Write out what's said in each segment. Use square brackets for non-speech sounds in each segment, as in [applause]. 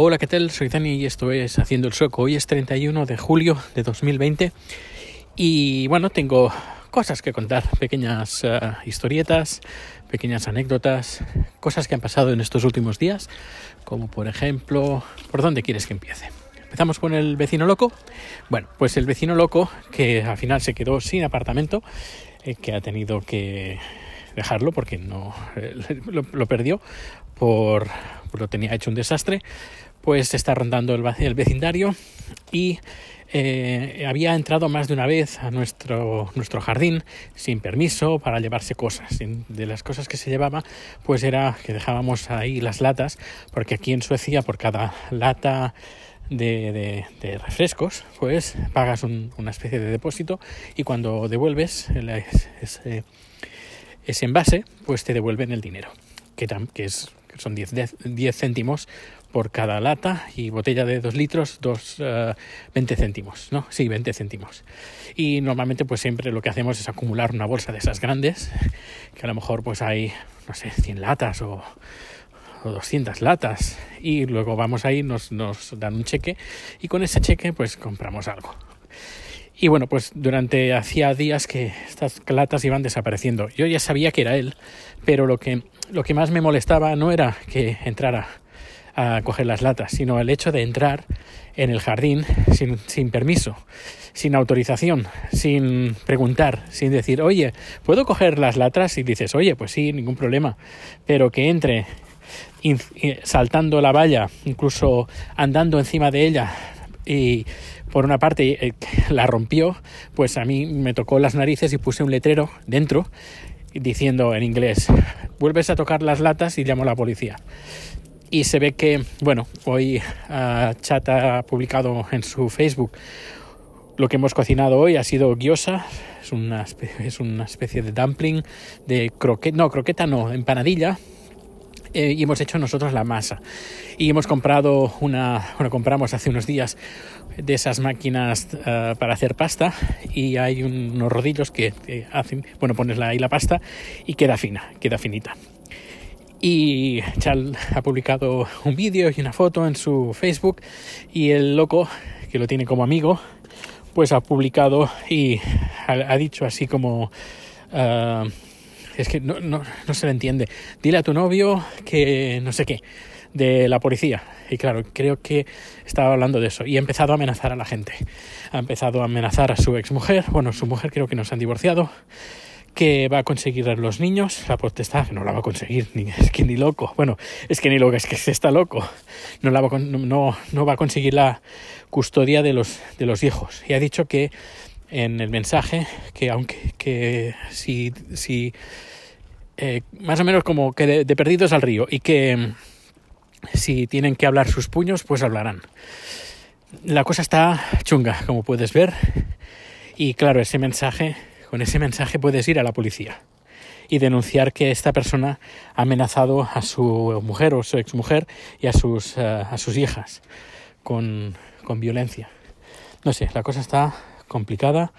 Hola, ¿qué tal? Soy Dani y esto es Haciendo el Sueco. Hoy es 31 de julio de 2020 y bueno, tengo cosas que contar, pequeñas uh, historietas, pequeñas anécdotas, cosas que han pasado en estos últimos días, como por ejemplo, ¿por dónde quieres que empiece? Empezamos con el vecino loco. Bueno, pues el vecino loco que al final se quedó sin apartamento, eh, que ha tenido que dejarlo porque no eh, [laughs] lo, lo, perdió por, lo tenía hecho un desastre pues está rondando el, vecindario y eh, había entrado más de una vez a nuestro, nuestro jardín sin permiso para llevarse cosas. De las cosas que se llevaba, pues era que dejábamos ahí las latas, porque aquí en Suecia por cada lata de, refrescos, pues pagas un, una especie de depósito y cuando devuelves el, ese, ese envase, pues te devuelven el dinero, que, que es son 10, 10, céntimos por cada lata y botella de 2 litros, dos, uh, 20 céntimos, ¿no? Sí, 20 céntimos. Y normalmente pues siempre lo que hacemos es acumular una bolsa de esas grandes, que a lo mejor pues hay, no sé, 100 latas o, o 200 latas y luego vamos ahí, nos, nos dan un cheque y con ese cheque pues compramos algo. Y bueno, pues durante hacía días que estas latas iban desapareciendo. Yo ya sabía que era él, pero lo que, lo que más me molestaba no era que entrara a coger las latas, sino el hecho de entrar en el jardín sin, sin permiso, sin autorización, sin preguntar, sin decir, oye, ¿puedo coger las latas? Y dices, oye, pues sí, ningún problema, pero que entre saltando la valla, incluso andando encima de ella y por una parte eh, la rompió, pues a mí me tocó las narices y puse un letrero dentro diciendo en inglés, vuelves a tocar las latas y llamo a la policía. Y se ve que, bueno, hoy uh, Chat ha publicado en su Facebook lo que hemos cocinado hoy ha sido gyoza, es una, es una especie de dumpling, de croqueta, no, croqueta no, empanadilla, eh, y hemos hecho nosotros la masa. Y hemos comprado una, bueno, compramos hace unos días de esas máquinas uh, para hacer pasta y hay unos rodillos que, hacen, bueno, pones ahí la pasta y queda fina, queda finita. Y Chal ha publicado un vídeo y una foto en su Facebook y el loco, que lo tiene como amigo, pues ha publicado y ha, dicho así como... Uh, es que no, no, no se le entiende. Dile a tu novio que no sé qué, de la policía. Y claro, creo que estaba hablando de eso. Y ha empezado a amenazar a la gente. Ha empezado a amenazar a su exmujer. Bueno, su mujer creo que nos han divorciado. Que va a conseguir los niños. La potestad no la va a conseguir. Ni, [laughs] es que ni loco. Bueno, es que ni loco, es que se está loco. No, la va, no, no va a conseguir la custodia de los, de los hijos. Y ha dicho que en el mensaje que aunque que si, si eh, más o menos como que de, perdidos al río y que si tienen que hablar sus puños pues hablarán. La cosa está chunga como puedes ver. Y claro ese mensaje con ese mensaje puedes ir a la policía y denunciar que esta persona ha amenazado a su mujer o su exmujer y a sus, uh, a sus hijas con, con violencia. No sé la cosa está complicada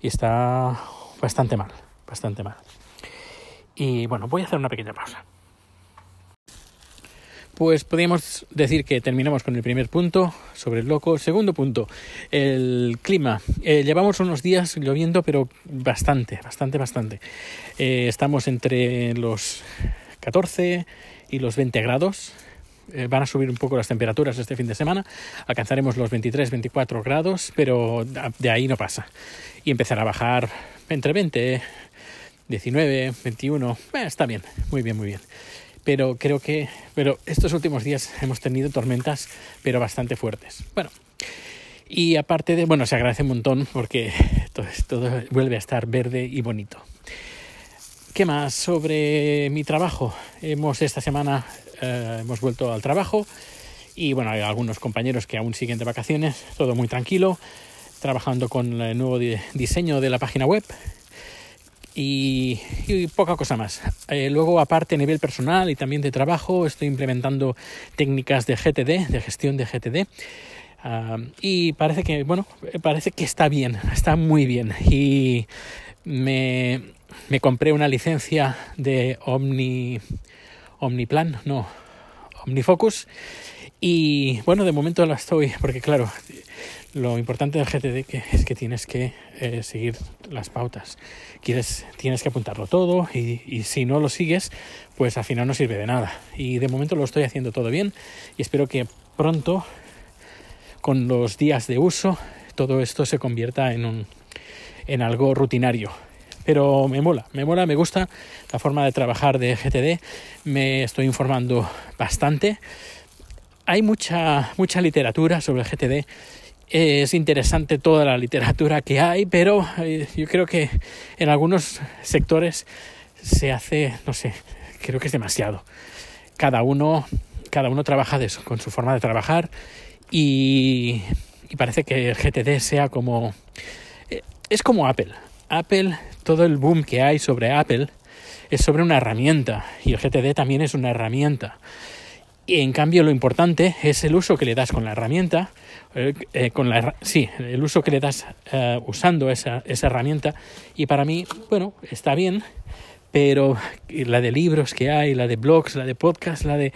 y está bastante mal, bastante mal. Y bueno, voy a hacer una pequeña pausa. Pues podríamos decir que terminamos con el primer punto sobre el loco. Segundo punto, el clima. Eh, llevamos unos días lloviendo, pero bastante, bastante, bastante. Eh, estamos entre los 14 y los 20 grados eh, van a subir un poco las temperaturas este fin de semana, alcanzaremos los 23-24 grados, pero de ahí no pasa. Y empezará a bajar entre 20, 19, 21, eh, está bien, muy bien, muy bien. Pero creo que, pero estos últimos días hemos tenido tormentas, pero bastante fuertes. Bueno, y aparte de, bueno, se agradece un montón porque todo, todo vuelve a estar verde y bonito. ¿Qué más sobre mi trabajo? Hemos esta semana eh, hemos vuelto al trabajo y bueno, hay algunos compañeros que aún siguen de vacaciones, todo muy tranquilo, trabajando con el nuevo di diseño de la página web y, poca cosa más. Eh, luego, aparte, a nivel personal y también de trabajo, estoy implementando técnicas de GTD, de gestión de GTD. Uh, y parece que, bueno, parece que está bien, está muy bien. Y me, me compré una licencia de Omni Omniplan, no, Omnifocus. Y bueno, de momento la estoy, porque claro, lo importante del GTD es que tienes que eh, seguir las pautas. Tienes que apuntarlo todo y, si no lo sigues, pues al final no sirve de nada. Y de momento lo estoy haciendo todo bien y espero que pronto, con los días de uso, todo esto se convierta un, en algo rutinario. Pero me mola, me mola, me gusta la forma de trabajar de GTD. Me estoy informando bastante. Hay mucha, mucha literatura sobre el GTD es interesante toda la literatura que hay, pero eh, yo creo que en algunos sectores se hace, no sé, creo que es demasiado. Cada uno, cada uno trabaja de eso, con su forma de trabajar y, y parece que el GTD sea como... Eh, es como Apple. Apple, todo el boom que hay sobre Apple es sobre una herramienta y el GTD también es una herramienta. Y en cambio lo importante es el uso que le das con la herramienta, eh, eh, sí, el uso que le das eh, usando esa, esa herramienta. Y para mí, bueno, está bien, pero la de libros que hay, la de blogs, la de podcasts, la de...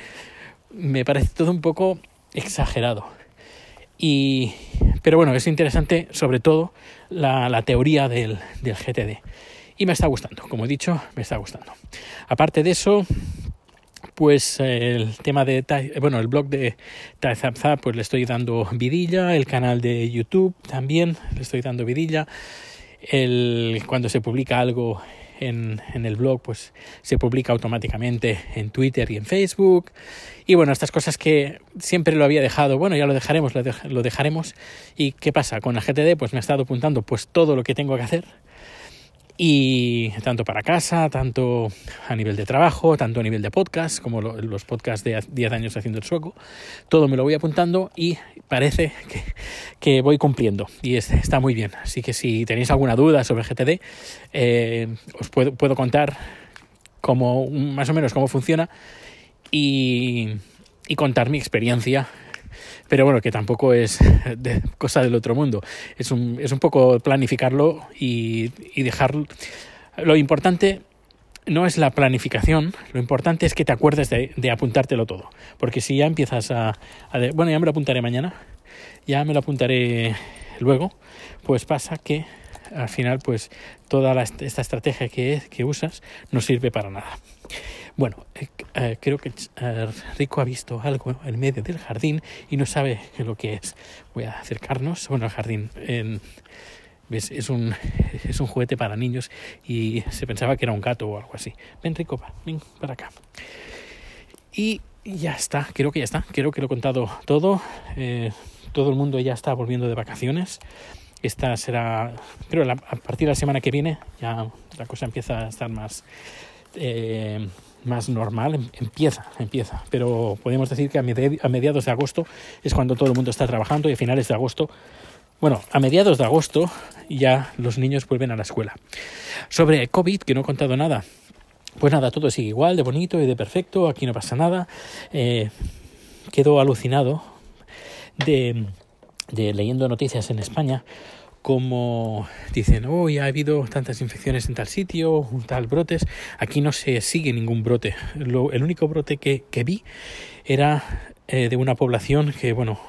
me parece todo un poco exagerado. Y, pero bueno, es interesante sobre todo la, teoría del, del GTD. Y me está gustando, como he dicho, me está gustando. Aparte de eso, pues el tema de, bueno, el blog de Taizapza, pues le estoy dando vidilla, el canal de YouTube también le estoy dando vidilla, el, cuando se publica algo en, el blog, pues se publica automáticamente en Twitter y en Facebook. Y bueno, estas cosas que siempre lo había dejado, bueno, ya lo dejaremos, lo, lo dejaremos. ¿Y qué pasa? Con la GTD, pues me ha estado apuntando pues todo lo que tengo que hacer y tanto para casa, tanto a nivel de trabajo, tanto a nivel de podcast, como lo, los podcasts de 10 años haciendo el sueco, todo me lo voy apuntando y parece que, que voy cumpliendo y es, está muy bien. Así que si tenéis alguna duda sobre GTD, eh, os puedo, puedo contar cómo, más o menos cómo funciona y, y contar mi experiencia pero bueno, que tampoco es [laughs] de, cosa del otro mundo. Es un, es un poco planificarlo y, y dejarlo. Lo importante no es la planificación, lo importante es que te acuerdes de, apuntártelo todo. Porque si ya empiezas a, bueno, ya me lo apuntaré mañana, ya me lo apuntaré luego, pues pasa que al final pues toda la, esta estrategia que, que usas no sirve para nada. Bueno, eh, eh, creo que eh, Rico ha visto algo en medio del jardín y no sabe lo que es. Voy a acercarnos. Bueno, el jardín ¿ves? Es, un, es un juguete para niños y se pensaba que era un gato o algo así. Ven, Rico, va, ven para acá. Y ya está, creo que ya está. Creo que lo he contado todo. Todo el mundo ya está volviendo de vacaciones. Esta será, creo, a partir de la semana que viene ya la cosa empieza a estar más... más normal em, empieza, empieza. Pero podemos decir que a mediados de agosto es cuando todo el mundo está trabajando y a finales de agosto, bueno, a mediados de agosto ya los niños vuelven a la escuela. Sobre COVID, que no he contado nada. Pues nada, todo sigue igual, de bonito y de perfecto, aquí no pasa nada. Eh, quedo alucinado de, de leyendo noticias en España como dicen, oh, ha habido tantas infecciones en tal sitio, tal brotes. Aquí no se sigue ningún brote. El único brote que, que vi era eh, de una población que, bueno,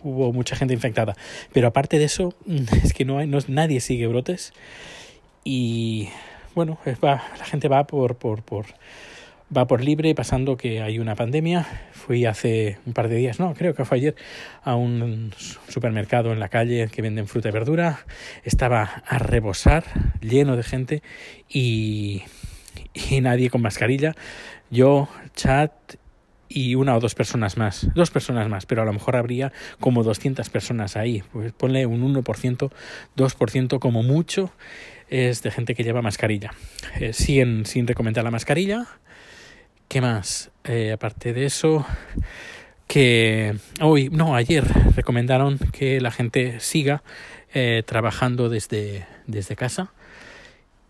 hubo mucha gente infectada. Pero aparte de eso, [laughs] es que no hay, no, nadie sigue brotes. Y bueno, la gente va por, por, por va por libre pasando que hay una pandemia. Fui hace un par de días, no, creo que fue ayer, a un supermercado en la calle que venden fruta y verdura. Estaba a rebosar, lleno de gente y, nadie con mascarilla. Yo, chat y una o dos personas más, dos personas más, pero a lo mejor habría como 200 personas ahí. Pues ponle un 1%, 2% como mucho es de gente que lleva mascarilla. Eh, siguen sin recomendar la mascarilla ¿Qué más? Eh, aparte de eso, que hoy, no, ayer recomendaron que la gente siga eh, trabajando desde, desde casa.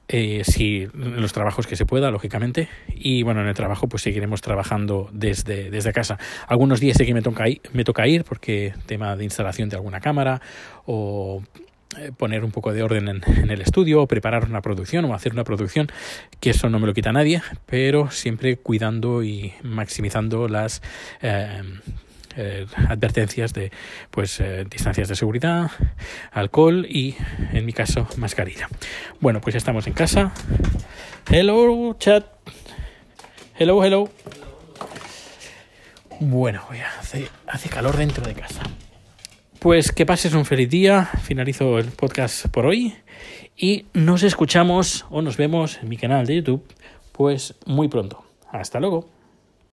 Eh, si los trabajos que se pueda, lógicamente. Y bueno, en el trabajo pues seguiremos trabajando desde, desde casa. Algunos días sé que me toca, ir, me toca ir porque tema de instalación de alguna cámara o poner un poco de orden en, el estudio, o preparar una producción o hacer una producción, que eso no me lo quita nadie, pero siempre cuidando y maximizando las, eh, eh, advertencias de pues eh, distancias de seguridad, alcohol y en mi caso mascarilla. Bueno, pues ya estamos en casa. Hello chat. Hello, hello. Bueno, hace calor dentro de casa. Pues que pases un feliz día. Finalizo el podcast por hoy y nos escuchamos o nos vemos en mi canal de YouTube pues muy pronto. Hasta luego.